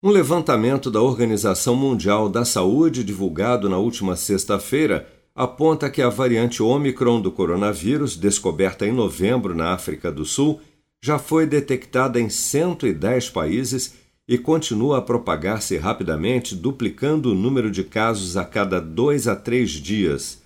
Um levantamento da Organização Mundial da Saúde, divulgado na última sexta-feira, aponta que a variante Omicron do coronavírus, descoberta em novembro na África do Sul, já foi detectada em 110 países e continua a propagar-se rapidamente, duplicando o número de casos a cada dois a três dias.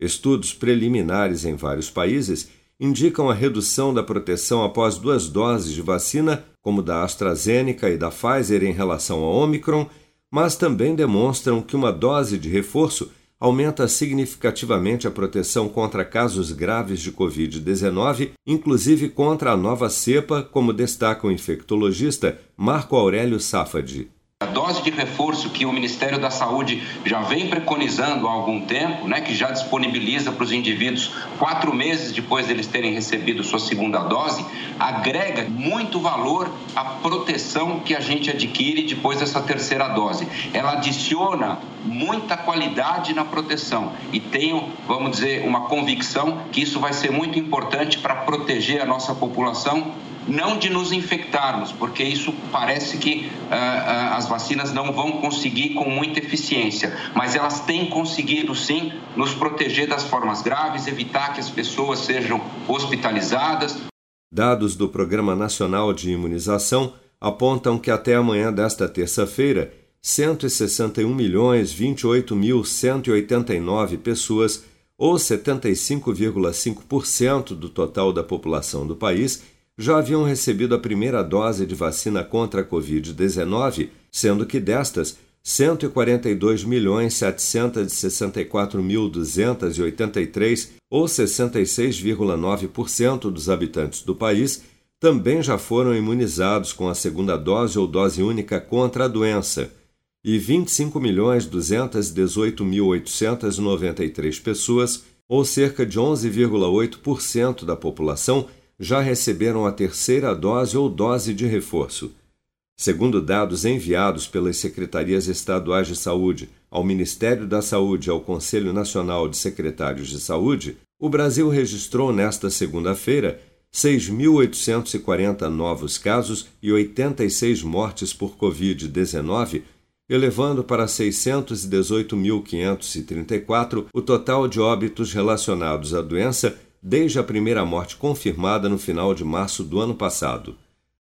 Estudos preliminares em vários países indicam a redução da proteção após duas doses de vacina, como da AstraZeneca e da Pfizer em relação ao Omicron, mas também demonstram que uma dose de reforço aumenta significativamente a proteção contra casos graves de Covid-19, inclusive contra a nova cepa, como destaca o infectologista Marco Aurélio Safadi. A dose de reforço que o Ministério da Saúde já vem preconizando há algum tempo, né, que já disponibiliza para os indivíduos quatro meses depois deles terem recebido sua segunda dose, agrega muito valor à proteção que a gente adquire depois dessa terceira dose. Ela adiciona muita qualidade na proteção e tenho, vamos dizer, uma convicção que isso vai ser muito importante para proteger a nossa população não de nos infectarmos, porque isso parece que uh, uh, as vacinas não vão conseguir com muita eficiência, mas elas têm conseguido sim nos proteger das formas graves, evitar que as pessoas sejam hospitalizadas. Dados do Programa Nacional de Imunização apontam que até amanhã desta terça-feira, 161.028.189 pessoas, ou 75,5% do total da população do país, já haviam recebido a primeira dose de vacina contra a Covid-19, sendo que destas, 142.764.283, ou 66,9% dos habitantes do país, também já foram imunizados com a segunda dose ou dose única contra a doença, e 25.218.893 pessoas, ou cerca de 11,8% da população, já receberam a terceira dose ou dose de reforço. Segundo dados enviados pelas secretarias estaduais de saúde ao Ministério da Saúde e ao Conselho Nacional de Secretários de Saúde, o Brasil registrou nesta segunda-feira 6.840 novos casos e 86 mortes por Covid-19, elevando para 618.534 o total de óbitos relacionados à doença desde a primeira morte confirmada no final de março do ano passado.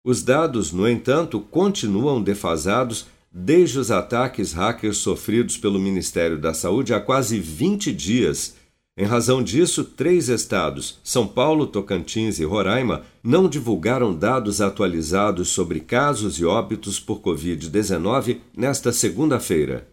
Os dados, no entanto, continuam defasados desde os ataques hackers sofridos pelo Ministério da Saúde há quase 20 dias. Em razão disso, três estados, São Paulo, Tocantins e Roraima, não divulgaram dados atualizados sobre casos e óbitos por Covid-19 nesta segunda-feira.